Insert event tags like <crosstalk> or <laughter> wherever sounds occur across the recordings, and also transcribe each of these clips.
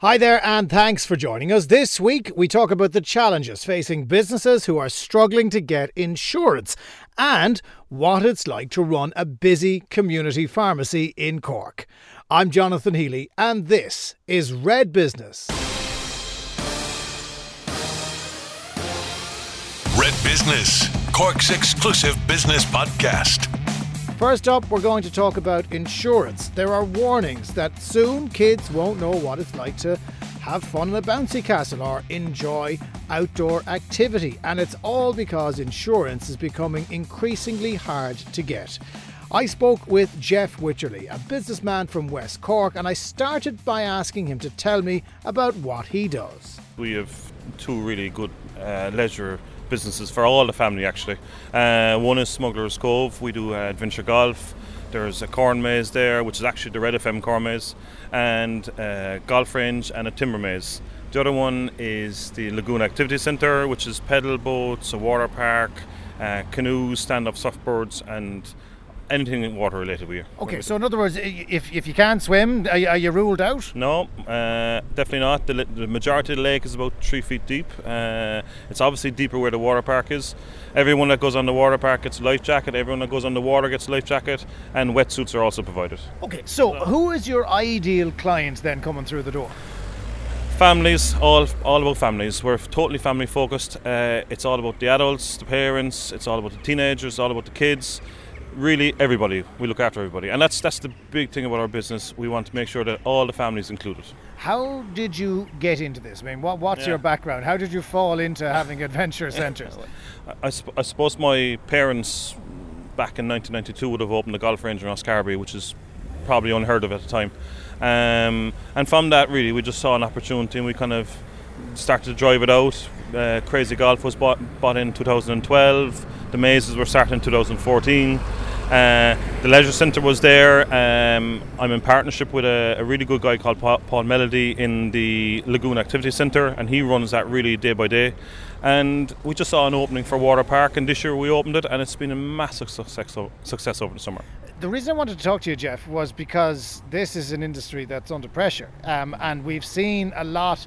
Hi there, and thanks for joining us. This week, we talk about the challenges facing businesses who are struggling to get insurance and what it's like to run a busy community pharmacy in Cork. I'm Jonathan Healy, and this is Red Business. Red Business, Cork's exclusive business podcast. First up, we're going to talk about insurance. There are warnings that soon kids won't know what it's like to have fun in a bouncy castle or enjoy outdoor activity, and it's all because insurance is becoming increasingly hard to get. I spoke with Geoff Wycherley, a businessman from West Cork, and I started by asking him to tell me about what he does. We have two really good uh, leisure businesses for all the family actually. Uh, one is Smugglers Cove. We do uh, adventure golf. There's a corn maze there, which is actually the Red FM corn maze, and uh, golf range and a timber maze. The other one is the Lagoon Activity Centre, which is pedal boats, a water park, uh, canoes, stand-up surfboards, and anything water related we Okay, so in other words, if, if you can't swim, are you, are you ruled out? No, uh, definitely not. The, the, majority of the lake is about three feet deep. Uh, it's obviously deeper where the water park is. Everyone that goes on the water park gets a life jacket. Everyone that goes on the water gets a life jacket, and wetsuits are also provided. Okay, so who is your ideal client then coming through the door? families all all about families we're totally family focused uh, it's all about the adults the parents it's all about the teenagers it's all about the kids really everybody. We look after everybody, and that's that's the big thing about our business. We want to make sure that all the families included. How did you get into this? I mean, what, what's yeah. your background? How did you fall into having adventure <laughs> centres? I, I, I, suppose my parents back in 1992 would have opened a golf range in Rosscarbery, which is probably unheard of at the time. Um, and from that, really, we just saw an opportunity, and we kind of started to drive it out. Uh, Crazy Golf was bought, bought in 2012. The mazes were started in 2014. Uh, the leisure centre was there. Um, I'm in partnership with a, a, really good guy called Paul Melody in the Lagoon Activity Centre, and he runs that really day by day. And we just saw an opening for Water Park, and this year we opened it, and it's been a massive success, success over the summer. The reason I wanted to talk to you, Geoff, was because this is an industry that's under pressure, um, and we've seen a lot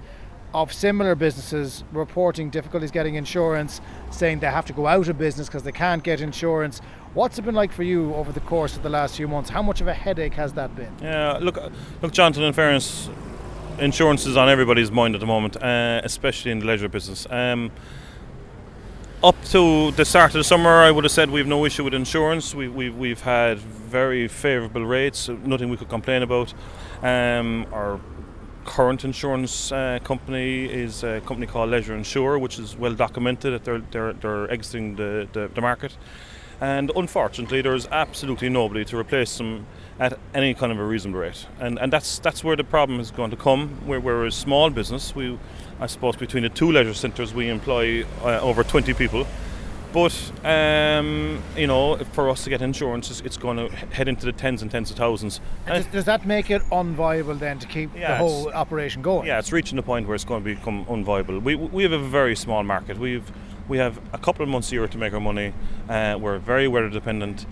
of similar businesses reporting difficulties getting insurance, saying they have to go out of business because they can't get insurance. What's it been like for you over the course of the last few months? How much of a headache has that been? Yeah, look, look, Jonathan. In fairness, insurance is on everybody's mind at the moment, uh, especially in the leisure business. Um, up to the start of the summer, I would have said we've no issue with insurance. We, we, we've had very favourable rates, nothing we could complain about. Um, our current insurance uh, company is a company called Leisure Insure, which is well documented that they're, they're, they're exiting the, the, the market. And unfortunately, there's absolutely nobody to replace them at any kind of a reasonable rate. And, and that's, that's where the problem is going to come. We're, we're a small business. We, I suppose between the two leisure centres, we employ uh, over 20 people. But um, you know, for us to get insurance, it's, it's going to head into the tens and tens of thousands. Does, does, that make it unviable then to keep yeah, the whole operation going? Yeah, it's reaching the point where it's going to become unviable. We we have a very small market. We've we have a couple of months a year to make our money. Uh, we're very weather dependent,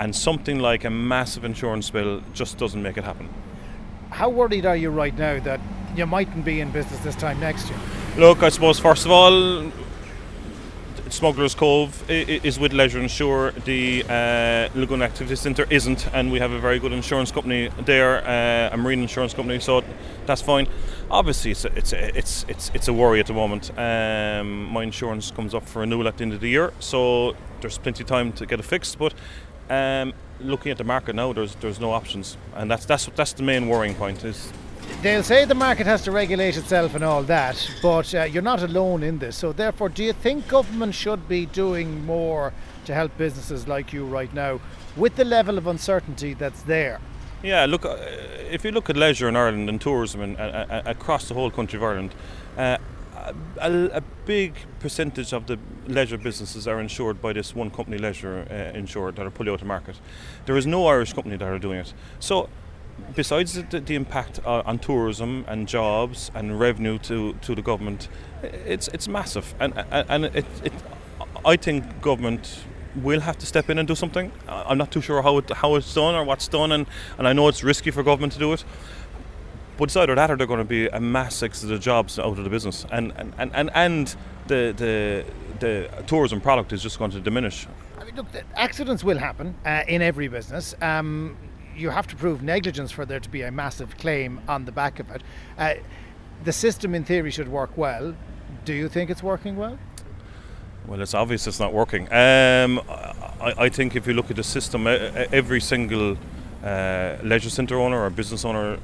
and something like a massive insurance bill just doesn't make it happen. How worried are you right now that you mightn't be in business this time next year? Look, I suppose first of all, Smugglers Cove is with Leisure Insure. The uh, Lagoon Activity Centre isn't, and we have a very good insurance company there, uh, a marine insurance company, so that's fine. Obviously, it's a, it's a, it's it's it's a worry at the moment. Um, my insurance comes up for renewal at the end of the year, so there's plenty of time to get it fixed. But um, looking at the market now, there's there's no options, and that's that's that's the main worrying point is they'll say the market has to regulate itself and all that, but uh, you're not alone in this. So, therefore, do you think government should be doing more to help businesses like you right now with the level of uncertainty that's there? Yeah, look, uh, if you look at leisure in Ireland and tourism and, uh, uh across the whole country of Ireland, a, a, big percentage of the leisure businesses are insured by this one company, Leisure Insure, that are pulling out of the market. There is no Irish company that are doing it. So besides the, the impact on tourism and jobs and revenue to, to the government, it's it's massive, and and it, it I think government will have to step in and do something. I'm not too sure how it, how it's done or what's done, and, and I know it's risky for government to do it. but it's either that or they're going to be a mass exodus of jobs out of the business, and and, and, and, and the, the the tourism product is just going to diminish. I mean, look, accidents will happen uh, in every business. Um, you have to prove negligence for there to be a massive claim on the back of it. Uh, the system, in theory, should work well. Do you think it's working well? Well, it's obvious it's not working. Um, I, I, think if you look at the system, every single uh, leisure centre owner or business owner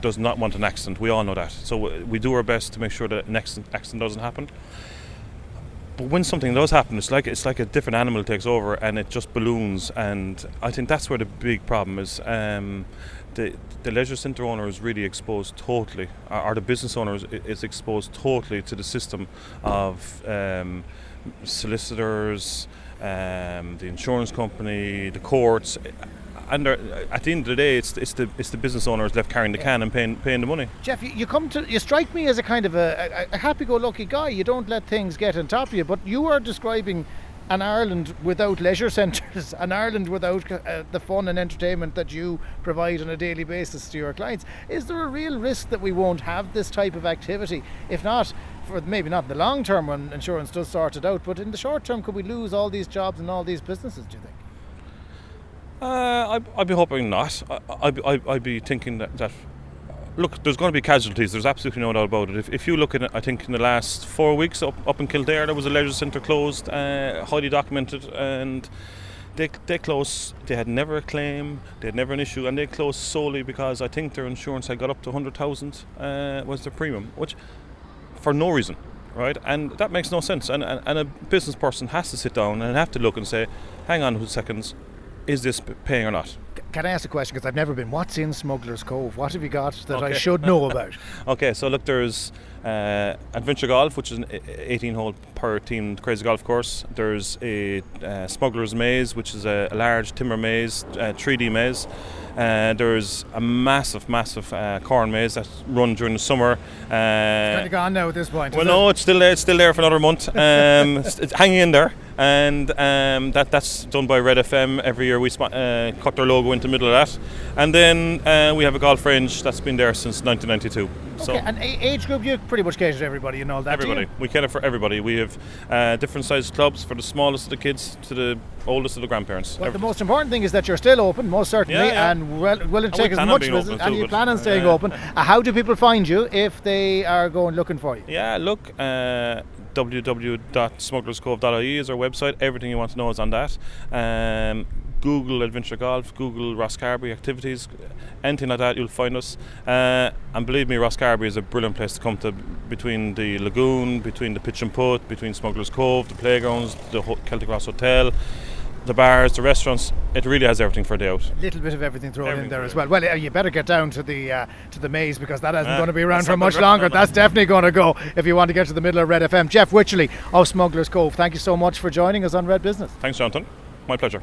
does not want an accident. We all know that. So we do our best to make sure that an accident, accident doesn't happen. But when something does happen, it's like it's like a different animal takes over and it just balloons. And I think that's where the big problem is. Um, the the leisure centre owner is really exposed totally, or, the business owner is, is, exposed totally to the system of um, solicitors, um, the insurance company, the courts and at the end of the day, it's it's the it's the business owners left carrying the can and paying paying the money. Geoff, you, you come to you strike me as a kind of a, a, a happy-go-lucky guy. You don't let things get on top of you, but you are describing an Ireland without leisure <laughs> centres, an Ireland without uh, the fun and entertainment that you provide on a daily basis to your clients. Is there a real risk that we won't have this type of activity? If not, for maybe not in the long term when insurance does sort it out, but in the short term, could we lose all these jobs and all these businesses? Do you think? Uh, I, would be hoping not. I, would I'd be thinking that, that, look, there's going to be casualties. There's absolutely no doubt about it. If, if you look at it, I think in the last four weeks up, up in Kildare, there was a leisure centre closed, uh, highly documented, and they, they closed. They had never a claim, they had never an issue, and they closed solely because I think their insurance had got up to 100,000 uh, was their premium, which for no reason. Right, and that makes no sense. And, and, and a business person has to sit down and have to look and say, "Hang on, two seconds is this paying or not? Can I ask a question? Because I've never been. What's in Smuggler's Cove? What have you got that okay. I should know <laughs> about? okay, so look, there's uh, Adventure Golf, which is an 18 hole per team crazy golf course. There's a uh, Smuggler's Maze, which is a, a large timber maze, uh, 3D maze. Uh, there's a massive, massive uh, corn maze that's run during the summer. Uh, it's kind of gone now at this point. Well, no, it's still there. It's still there for another month. Um, <laughs> it's, it's, hanging in there, and um, that that's done by Red FM every year. We uh, cut their logo into the middle of that, and then uh, we have a golf range that's been there since 1992. Okay, so and age group, you pretty much cater to everybody and all that. Everybody, we cater for everybody. We have uh, different sized clubs for the smallest of the kids to the oldest of the grandparents. Well, the most important thing is that you're still open, most certainly, yeah, yeah. and well, willing to take as much business, and you plan on staying open. Uh, how do people find you if they are going looking for you? Yeah, look. Www.smugglerscove.ie is our website. Everything you want to know is on that. Um, Google Adventure Golf, Google Rosscarbery activities, anything like that, you'll find us. Uh, and believe me, Rosscarbery is a brilliant place to come to between the lagoon, between the pitch and putt, between Smuggler's Cove, the playgrounds, the Celtic Ross Hotel the bars, the restaurants. It really has everything for a day out. A little bit of everything thrown everything in there as well. Well, you better get down to the uh, to the maze because that isn't uh, going to be around for much longer. That's definitely going to go if you want to get to the middle of Red FM. Geoff Wycherley of Smugglers Cove, thank you so much for joining us on Red Business. Thanks, Jonathan. My pleasure.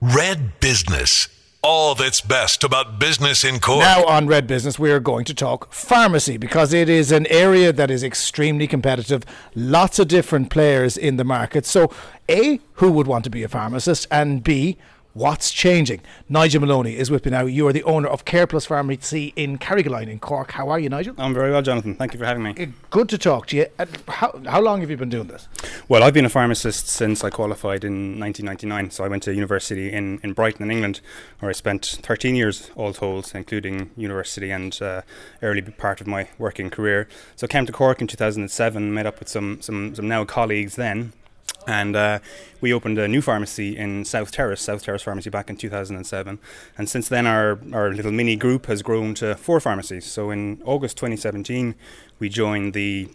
Red Business. All that's best about business in Cork. Now on Red Business, we are going to talk pharmacy because it is an area that is extremely competitive. Lots of different players in the market. So, A, who would want to be a pharmacist? And B, What's changing? Nigel Maloney is with me now. You are the owner of Care Plus Pharmacy in Carrigaline in Cork. How are you, Nigel? I'm very well, Jonathan. Thank you for having me. Good to talk to you. How, how long have you been doing this? Well, I've been a pharmacist since I qualified in 1999. So I went to university in, in Brighton, in England, where I spent 13 years all told, including university and uh, early part of my working career. So I came to Cork in 2007, met up with some, some, some now colleagues then and uh, we opened a new pharmacy in South Terrace, South Terrace Pharmacy, back in 2007. And since then, our, our little mini group has grown to four pharmacies. So in August 2017, we joined the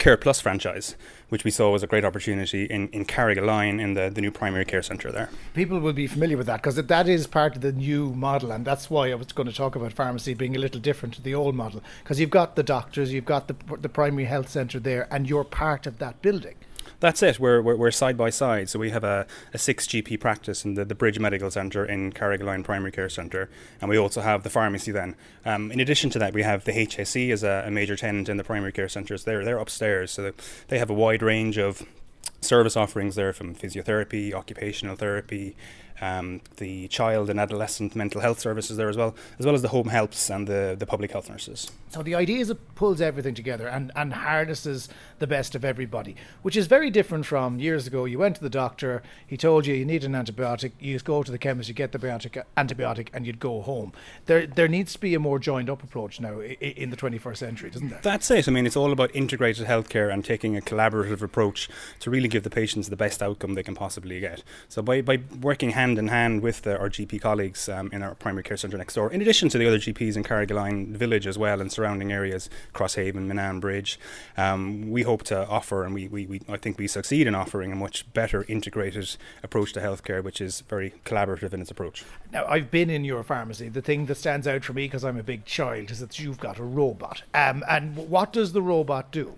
Care Plus franchise, which we saw was a great opportunity in, in Carrigaline in the, the new primary care centre there. People will be familiar with that because that is part of the new model, and that's why I was going to talk about pharmacy being a little different to the old model because you've got the doctors, you've got the, the primary health centre there, and you're part of that building. That's it. We're, we're, we're, side by side. So we have a, a six GP practice in the, the Bridge Medical Centre in Carrigaline Primary Care Centre, and we also have the pharmacy then. Um, in addition to that, we have the HSE as a, a major tenant in the primary care centres. They're, they're upstairs, so they have a wide range of service offerings there from physiotherapy, occupational therapy, um, the child and adolescent mental health services there as well, as well as the home helps and the, the public health nurses. So the idea is it pulls everything together and, and harnesses the best of everybody, which is very different from years ago. You went to the doctor, he told you you need an antibiotic, you go to the chemist, you get the antibiotic, antibiotic and you'd go home. There, there needs to be a more joined up approach now in the 21st century, doesn't there? That's it. I mean, it's all about integrated healthcare and taking a collaborative approach to really give the patients the best outcome they can possibly get. So by, by working hand in hand with the, our GP colleagues um, in our primary care centre next door, in addition to the other GPs in Carrigaline Village as well and surrounding areas, Crosshaven, Minane Bridge. Um, we hope to offer, and we, we, we, I think we succeed in offering a much better integrated approach to healthcare, which is very collaborative in its approach. Now, I've been in your pharmacy. The thing that stands out for me, because I'm a big child, is that you've got a robot. Um, and what does the robot do?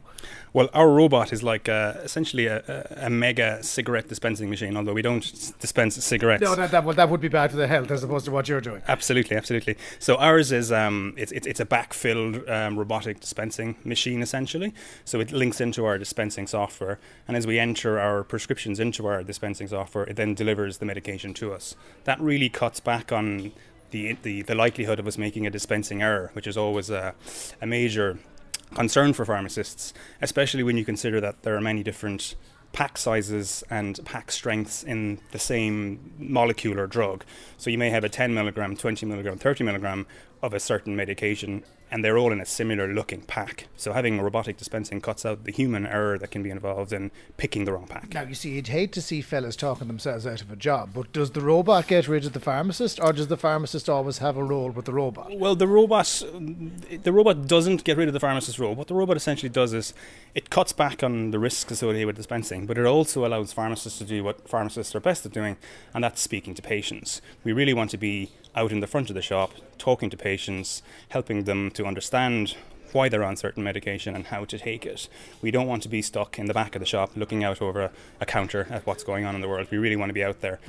Well, our robot is like uh, essentially a, a, mega cigarette dispensing machine, although we don't dispense cigarettes. No, that, that, would, that would be bad for the health as opposed to what you're doing. Absolutely, absolutely. So ours is um, it's, it's, it's a backfilled um, robotic dispensing machine essentially. So it links into our dispensing software, and as we enter our prescriptions into our dispensing software, it then delivers the medication to us. That really cuts back on the, the, the likelihood of us making a dispensing error, which is always a, a major concern for pharmacists, especially when you consider that there are many different pack sizes and pack strengths in the same molecular drug. So you may have a 10 milligram, 20 milligram, 30 milligram of a certain medication and they're all in a similar looking pack. So having a robotic dispensing cuts out the human error that can be involved in picking the wrong pack. Now, you see, you'd hate to see fellas talking themselves out of a job, but does the robot get rid of the pharmacist, or does the pharmacist always have a role with the robot? Well, the robot, the robot doesn't get rid of the pharmacist's role. What the robot essentially does is it cuts back on the risks associated with dispensing, but it also allows pharmacists to do what pharmacists are best at doing, and that's speaking to patients. We really want to be out in the front of the shop, talking to patients, helping them to understand why they're on certain medication and how to take it. We don't want to be stuck in the back of the shop looking out over a, a counter at what's going on in the world. We really want to be out there.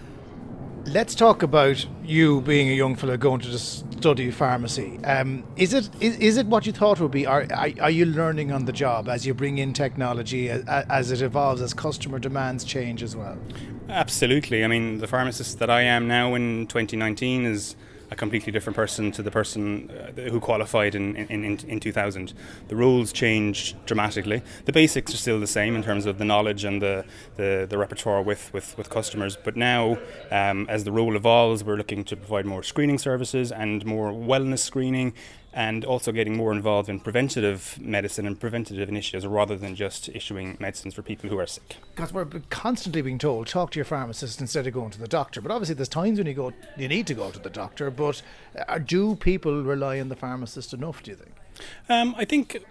Let's talk about you being a young fellow going to study pharmacy. Um, is it is, is it what you thought it would be? Are, are, are you learning on the job as you bring in technology as, as it evolves, as customer demands change as well? Absolutely. I mean, the pharmacist that I am now in 2019 is a completely different person to the person uh, who qualified in, in, in, in 2000. The rules changed dramatically. The basics are still the same in terms of the knowledge and the, the, the repertoire with, with, with customers, but now um, as the role evolves, we're looking to provide more screening services and more wellness screening and also getting more involved in preventative medicine and preventative initiatives rather than just issuing medicines for people who are sick. Because we're constantly being told talk to your pharmacist instead of going to the doctor. But obviously, there's times when you go, you need to go to the doctor. But uh, do people rely on the pharmacist enough? Do you think? Um, I think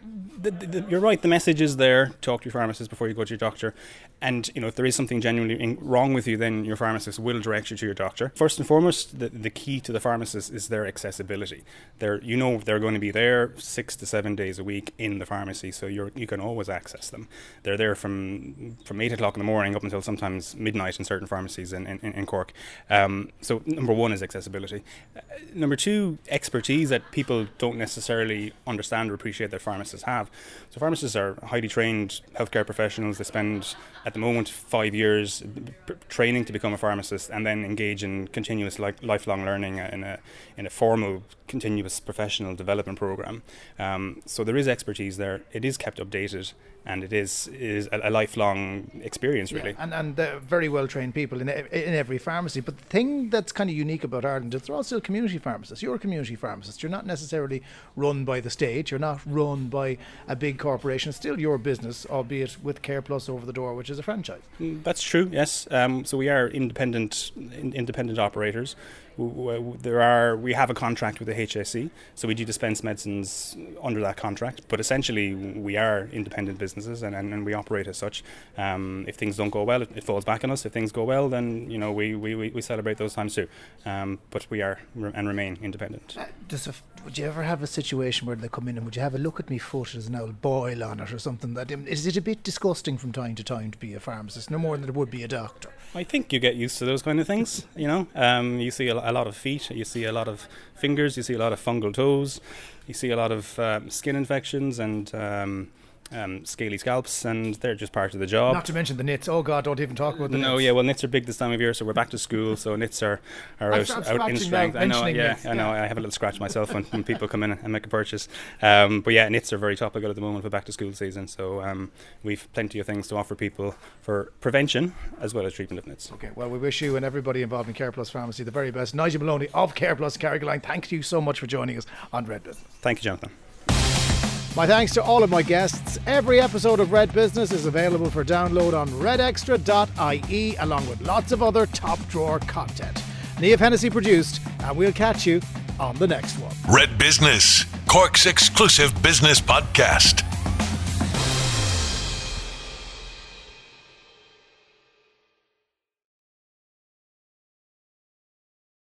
the, the, you're right. The message is there. Talk to your pharmacist before you go to your doctor. And you know, if there is something genuinely wrong with you, then your pharmacist will direct you to your doctor. First and foremost, the, the key to the pharmacist is their accessibility. They're, you know, they're going to be there six to seven days a week in the pharmacy, so you you can always access them. They're there from from eight o'clock in the morning up until sometimes midnight in certain pharmacies in in, in Cork. Um, so number one is accessibility. Uh, number two, expertise that people don't necessarily understand or appreciate that pharmacists have. So pharmacists are highly trained healthcare professionals. They spend at the moment five years training to become a pharmacist and then engage in continuous like lifelong learning in a in a formal continuous professional development program. Um, so there is expertise there. It is kept updated and it is is a, a lifelong experience really. Yeah, and and they're very well trained people in in every pharmacy. But the thing that's kind of unique about Ireland is they're all still community pharmacists. You're a community pharmacist. You're not necessarily run by the state. You're not run by a big corporation. It's still your business, albeit with Care Plus over the door, which is a franchise. Mm, that's true. Yes. Um, so we are independent in, independent operators there are we have a contract with the HSE, so we do dispense medicines under that contract. But essentially, we are independent businesses, and, and, and we operate as such. Um, if things don't go well, it, it, falls back on us. If things go well, then you know we, we, we celebrate those times too. Um, but we are and remain independent. Uh, a, would you ever have a situation where they come in and would you have a look at me foot as an old boil on it or something? That is it a bit disgusting from time to time to be a pharmacist, no more than it would be a doctor? I think you get used to those kind of things. You know, um, you see a, a, lot of feet, you see a lot of fingers, you see a lot of fungal toes, you see a lot of um, skin infections, and um, um, scaly scalps, and they're just part of the job. Not to mention the nits. Oh God, don't even talk about the no, nits. yeah, well, nits are big this time of year, so we're back to school, so nits are, are out, out in strength. I know, yeah, nits, I know. yeah. I have a little scratch myself when, when people come in and make a purchase. Um, but yeah, nits are very topical at the moment for back to school season, so um, we've plenty of things to offer people for prevention as well as treatment of nits. Okay, well, we wish you and everybody involved in Care Plus Pharmacy the very best. Nigel Maloney of Care Plus Carrigaline, thank you so much for joining us on Red Business. Thank you, Jonathan. My thanks to all of my guests. Every episode of Red Business is available for download on redextra.ie along with lots of other top drawer content. Nia Hennessy produced, and we'll catch you on the next one. Red Business, Cork's exclusive business podcast.